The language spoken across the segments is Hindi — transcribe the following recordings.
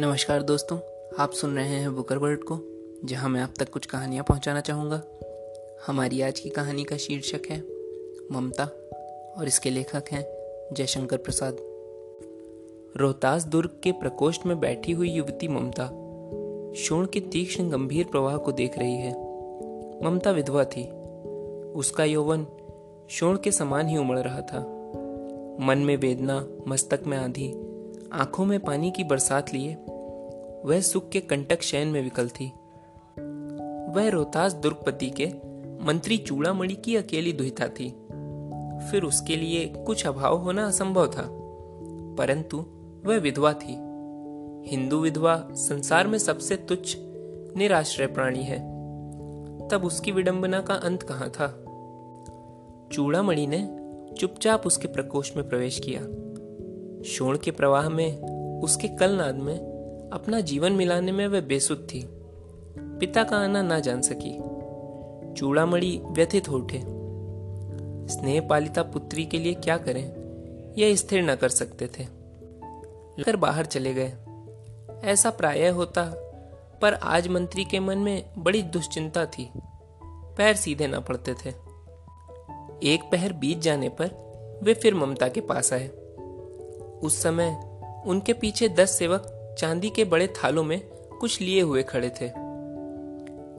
नमस्कार दोस्तों, आप सुन रहे हैं बुकर वर्ल्ड को, जहाँ मैं आप तक कुछ कहानियाँ पहुंचाना चाहूँगा। हमारी आज की कहानी का शीर्षक है, ममता, और इसके लेखक हैं जयशंकर प्रसाद। रोहतास दुर्ग के प्रकोष्ठ में बैठी हुई युवती ममता, शोण के तीक्ष्ण गंभीर प्रवाह को देख रही है। ममता विधवा थी। उसका यौवन शोण के समान ही उमड़ रहा था। मन में वेदना, मस्तक में आंधी आँखों में पानी की बरसात लिए, वह सुख के कंटक शयन में विकल थी। वह रोहतास दुर्गपति के मंत्री चूड़ामणि की अकेली दुहिता थी। फिर उसके लिए कुछ अभाव होना असंभव था, परंतु वह विधवा थी। हिंदू विधवा संसार में सबसे तुच्छ, निराश्रय प्राणी है। तब उसकी विडंबना का अंत कहाँ था? चूड़ामणि ने चुपचाप उसके प्रकोष्ठ में प्रवेश किया। शोण के प्रवाह में, उसके कलनाद में, अपना जीवन मिलाने में वह बेसुध थी। पिता का आना ना जान सकी। चूड़ामणि व्यथित हो उठे। स्नेह पालिता पुत्री के लिए क्या करें? यह स्थिर न कर सकते थे। लेकर बाहर चले गए। ऐसा प्राय होता, पर आज मंत्री के मन में बड़ी दुश्चिंता थी। पैर सीधे ना पड़ते थे। एक पहर बीत जाने पर वे फिर ममता के पास आए। उस समय उनके पीछे दस सेवक चांदी के बड़े थालों में कुछ लिए हुए खड़े थे।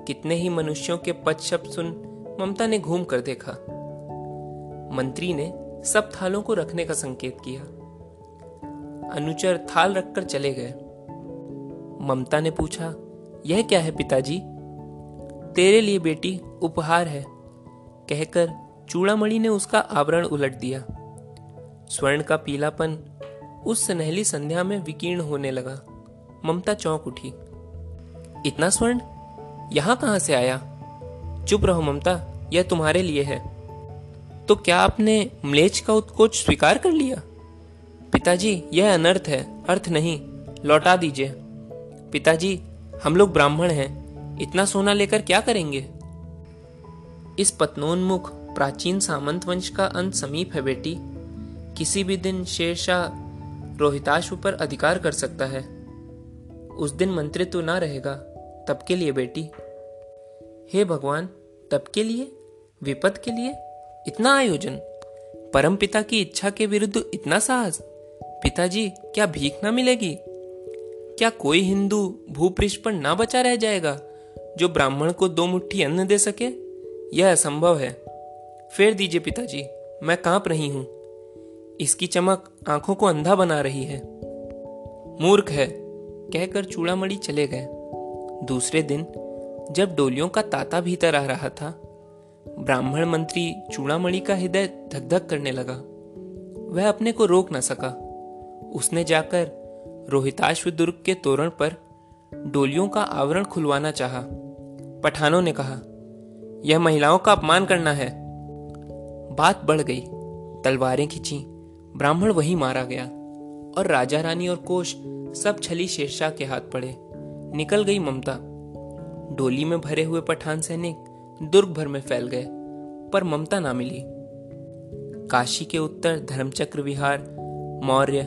कितने ही मनुष्यों के पद शब्द सुन ममता ने घूम कर देखा। मंत्री ने सब थालों को रखने का संकेत किया। अनुचर थाल रखकर चले गए। ममता ने पूछा, यह क्या है पिताजी? तेरे लिए बेटी उपहार है। कहकर चूड़ामणि ने उसका आवरण उलट दिया। स्वर्ण का पीलापन उस सुनहली संध्या में विकीर्ण होने लगा। ममता चौंक उठी। इतना स्वर्ण? यहाँ कहाँ से आया? चुप रहो ममता, यह तुम्हारे लिए है। तो क्या आपने म्लेच का उत्कोच स्वीकार कर लिया? पिताजी, यह अनर्थ है, अर्थ नहीं, लौटा दीजिए। पिताजी, हम लोग ब्राह्मण हैं, इतना सोना लेकर क्या करेंगे? इस पत्नोन्मुख प्राचीन सामंत वंश का अंत समीप है बेटी। किसी भी दिन शेरशाह रोहिताश्व पर अधिकार कर सकता है। उस दिन मंत्रित्व तो ना रहेगा, तब के लिए बेटी। हे भगवान, तब के लिए, विपद के लिए इतना आयोजन परम पिता की इच्छा के विरुद्ध इतना साहस, पिताजी, क्या भीख ना मिलेगी? क्या कोई हिंदू भूपृष्ठ पर ना बचा रह जाएगा, जो ब्राह्मण को दो मुट्ठी अन्न दे सके? यह असंभव है। फेर दीजिए पिताजी, मैं काँप रही हूँ। इसकी चमक आँखों को अंधा बना रही है। मूर्ख है, कहकर चूड़ामणि चले गए। दूसरे दिन, जब डोलियों का ताता भीतर आ रहा था, ब्राह्मण मंत्री चूड़ामणि का हृदय धक धक करने लगा। वह अपने को रोक न सका। उसने जाकर रोहिताश्व दुर्ग के तोरण पर डोलियों का आवरण खुलवाना चाहा। पठानों ने कहा, यह महिलाओं का अपमान करना है। बात बढ़ गई। तलवारें खिंची ब्राह्मण वही मारा गया और राजा रानी और कोश सब छली शेरशाह के हाथ पड़े। निकल गई ममता। डोली में भरे हुए पठान सैनिक दुर्ग भर में फैल गए, पर ममता ना मिली। काशी के उत्तर धर्मचक्र विहार, मौर्य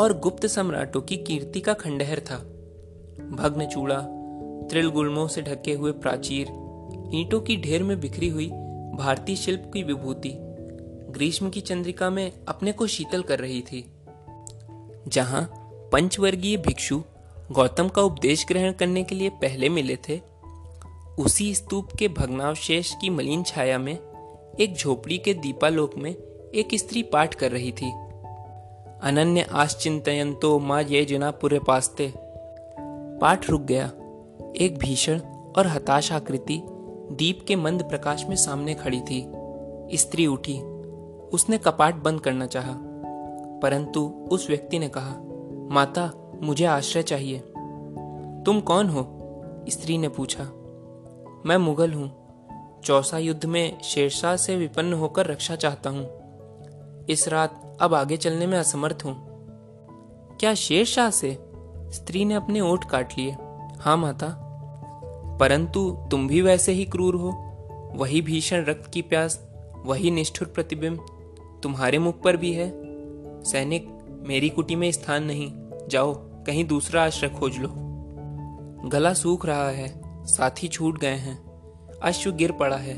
और गुप्त सम्राटों की कीर्ति का खंडहर था। भग्न चूड़ा, त्रिलगुलमों से ढके हुए प्राचीर, ईंटों की ढेर में बिखरी हुई भारतीय शिल्प की विभूति ग्रीष्म की चंद्रिका में अपने को शीतल कर रही थी। जहाँ पंचवर्गीय भिक्षु गौतम का उपदेश ग्रहण करने के लिए पहले मिले थे, उसी स्तूप के भग्नावशेष की मलिन छाया में एक झोपड़ी के दीपालोक में एक स्त्री पाठ कर रही थी। अनन्य आश्चिंतयन तो माँ ये जना पूरे पास्ते। पाठ रुक गया। एक भीषण और हताश आकृति दीप के मंद प्रकाश में सामने खड़ी थी। स्त्री उठी। उसने कपाट बंद करना चाहा, परंतु उस व्यक्ति ने कहा माता मुझे आश्रय चाहिए। तुम कौन हो? स्त्री ने पूछा मैं मुगल हूँ। चौसा युद्ध में शेरशाह से विपन्न होकर रक्षा चाहता हूँ। इस रात अब आगे चलने में असमर्थ हूँ। क्या शेरशाह से? स्त्री ने अपने ओठ काट लिए हाँ माता। परंतु तुम भी वैसे ही क्रूर हो। वही भीषण रक्त की प्यास वही निष्ठुर प्रतिबिंब तुम्हारे मुख पर भी है। सैनिक, मेरी कुटी में स्थान नहीं। जाओ, कहीं दूसरा आश्रय खोज लो। गला सूख रहा है, साथी छूट गए हैं। अश्व गिर पड़ा है।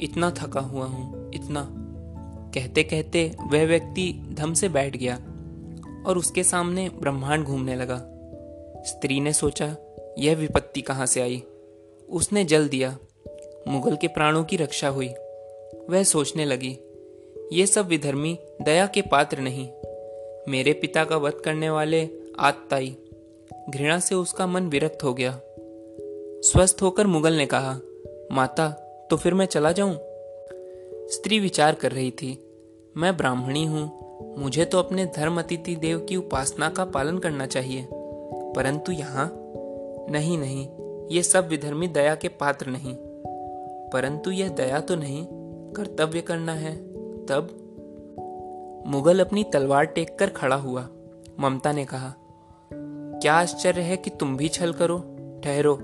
इतना थका हुआ हूँ, इतना। कहते कहते वह व्यक्ति धम से बैठ गया और उसके सामने ब्रह्मांड घूमने लगा। स्त्री ने सोचा, यह विपत्ति कहाँ से आई? उसने जल दिया। मुगल के प्राणों की रक्षा हुई। वह सोचने लगी ये सब विधर्मी दया के पात्र नहीं। मेरे पिता का वध करने वाले आत्ताई, घृणा से उसका मन विरक्त हो गया। स्वस्थ होकर मुगल ने कहा, माता तो फिर मैं चला जाऊँ? स्त्री विचार कर रही थी, मैं ब्राह्मणी हूँ, मुझे तो अपने धर्म अतिथि देव की उपासना का पालन करना चाहिए। परंतु यहाँ? नहीं नहीं, ये सब विधर्मी दया के पात्र नहीं। परंतु यह दया तो नहीं, कर्तव्य करना है। तब मुगल अपनी तलवार टेक कर खड़ा हुआ। ममता ने कहा, क्या आश्चर्य है कि तुम भी छल करो, ठहरो।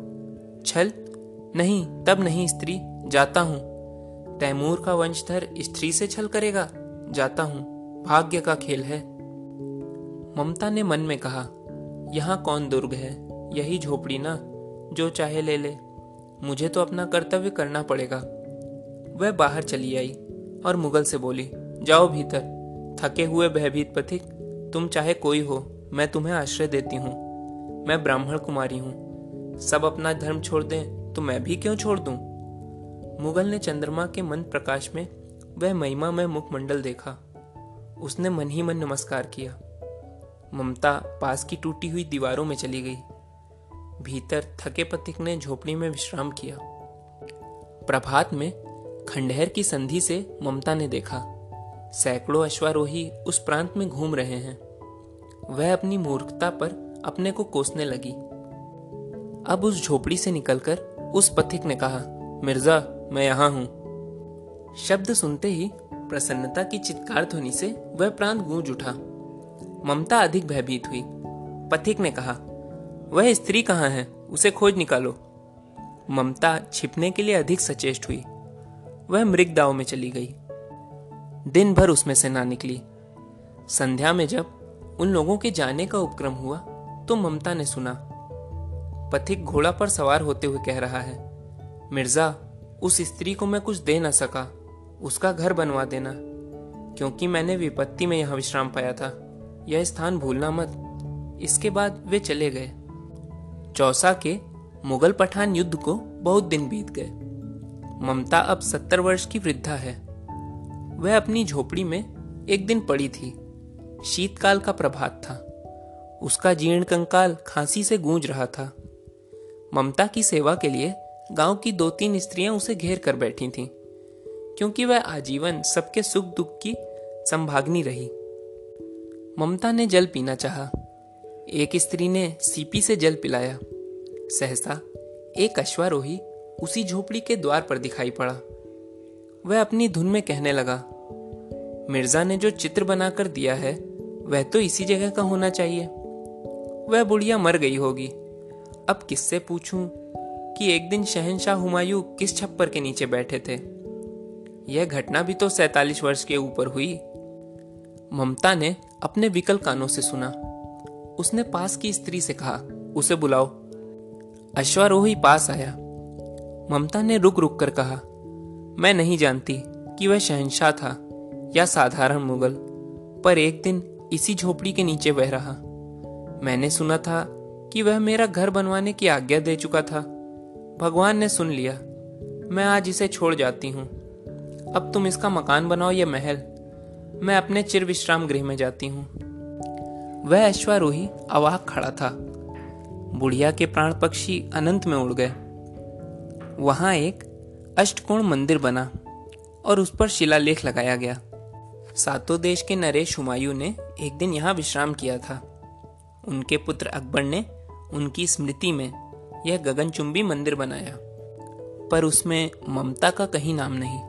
छल? नहीं, तब नहीं, स्त्री, जाता हूँ। तैमूर का वंशधर स्त्री से छल करेगा? जाता हूँ, भाग्य का खेल है। ममता ने मन में कहा, यहाँ कौन दुर्ग है? यही झोपड़ी ना, जो चाहे ले ले। मुझे तो अपना कर्तव्य करना पड़ेगा। वह बाहर चली आई। और मुगल से बोली, जाओ भीतर, थके हुए भयभीत पथिक, तुम चाहे कोई हो, मैं तुम्हें आश्रय देती हूँ। मैं ब्राह्मण कुमारी हूँ। सब अपना धर्म छोड़ दें तो मैं भी क्यों छोड़ दूँ? मुगल ने चंद्रमा के मन प्रकाश में वह महिमा में मुखमंडल देखा। उसने मन ही मन नमस्कार किया। ममता पास की टूटी हुई दीवारों में चली गई। भीतर थके पथिक ने झोपड़ी में विश्राम किया। प्रभात में खंडहर की संधि से ममता ने देखा। सैकड़ों अश्वारोही उस प्रांत में घूम रहे हैं। वह अपनी मूर्खता पर अपने को कोसने लगी। अब उस झोपड़ी से निकलकर उस पथिक ने कहा, मिर्ज़ा, मैं यहाँ हूँ। शब्द सुनते ही प्रसन्नता की चित्कार ध्वनि से वह प्रांत गूंज उठा। ममता अधिक भयभीत हुई। पथिक ने कहा, वह स्त्री कहाँ है? उसे खोज निकालो। ममता छिपने के लिए अधिक सचेष्ट हुई। वह मृग दाव में चली गई। दिन भर उसमें से ना निकली। संध्या में जब उन लोगों के जाने का उपक्रम हुआ तो ममता ने सुना। पथिक घोड़ा पर सवार होते हुए कह रहा है, मिर्ज़ा, उस स्त्री को मैं कुछ दे ना सका। उसका घर बनवा देना, क्योंकि मैंने विपत्ति में यहाँ विश्राम पाया था। यह स्थान भूलना मत। इसके बाद वे चले गए। चौसा के मुगल पठान युद्ध को बहुत दिन बीत गए। ममता अब सत्तर वर्ष की वृद्धा है। वह अपनी झोपड़ी में एक दिन पड़ी थी। शीतकाल का प्रभात था। उसका जीर्ण कंकाल खांसी से गूंज रहा था। ममता की सेवा के लिए गाँव की दो तीन स्त्रियाँ उसे घेर कर बैठी थीं, क्योंकि वह आजीवन सबके सुख दुख की संभागनी रही। ममता ने जल पीना चाहा। एक स्त्री ने सीपी से जल पिलाया। सहसा एक अश्वारोही उसी झोपड़ी के द्वार पर दिखाई पड़ा। वह अपनी धुन में कहने लगा, मिर्ज़ा ने जो चित्र बनाकर दिया है, वह तो इसी जगह का होना चाहिए। वह बुढ़िया मर गई होगी। अब किससे पूछूँ कि एक दिन शहनशाह हुमायूं किस छप्पर के नीचे बैठे थे? यह घटना भी तो सैतालीस वर्ष के ऊपर हुई। ममता ने अपने विकल कानों से सुना। उसने पास की स्त्री से कहा, उसे बुलाओ। अश्वारोही पास आया। ममता ने रुक रुक कर कहा, मैं नहीं जानती कि वह शहनशाह था या साधारण मुगल, पर एक दिन इसी झोपड़ी के नीचे बह रहा। मैंने सुना था कि वह मेरा घर बनवाने की आज्ञा दे चुका था। भगवान ने सुन लिया, मैं आज इसे छोड़ जाती हूँ। अब तुम इसका मकान बनाओ या महल, मैं अपने चिर विश्राम गृह में जाती हूँ। वह अश्वारोही अवाक खड़ा था। बुढ़िया के प्राण पक्षी अनंत में उड़ गए। वहाँ एक अष्टकोण मंदिर बना और उस पर शिलालेख लगाया गया। सातों देश के नरेश हुमायूं ने एक दिन यहाँ विश्राम किया था। उनके पुत्र अकबर ने उनकी स्मृति में यह गगनचुंबी मंदिर बनाया, पर उसमें ममता का कहीं नाम नहीं।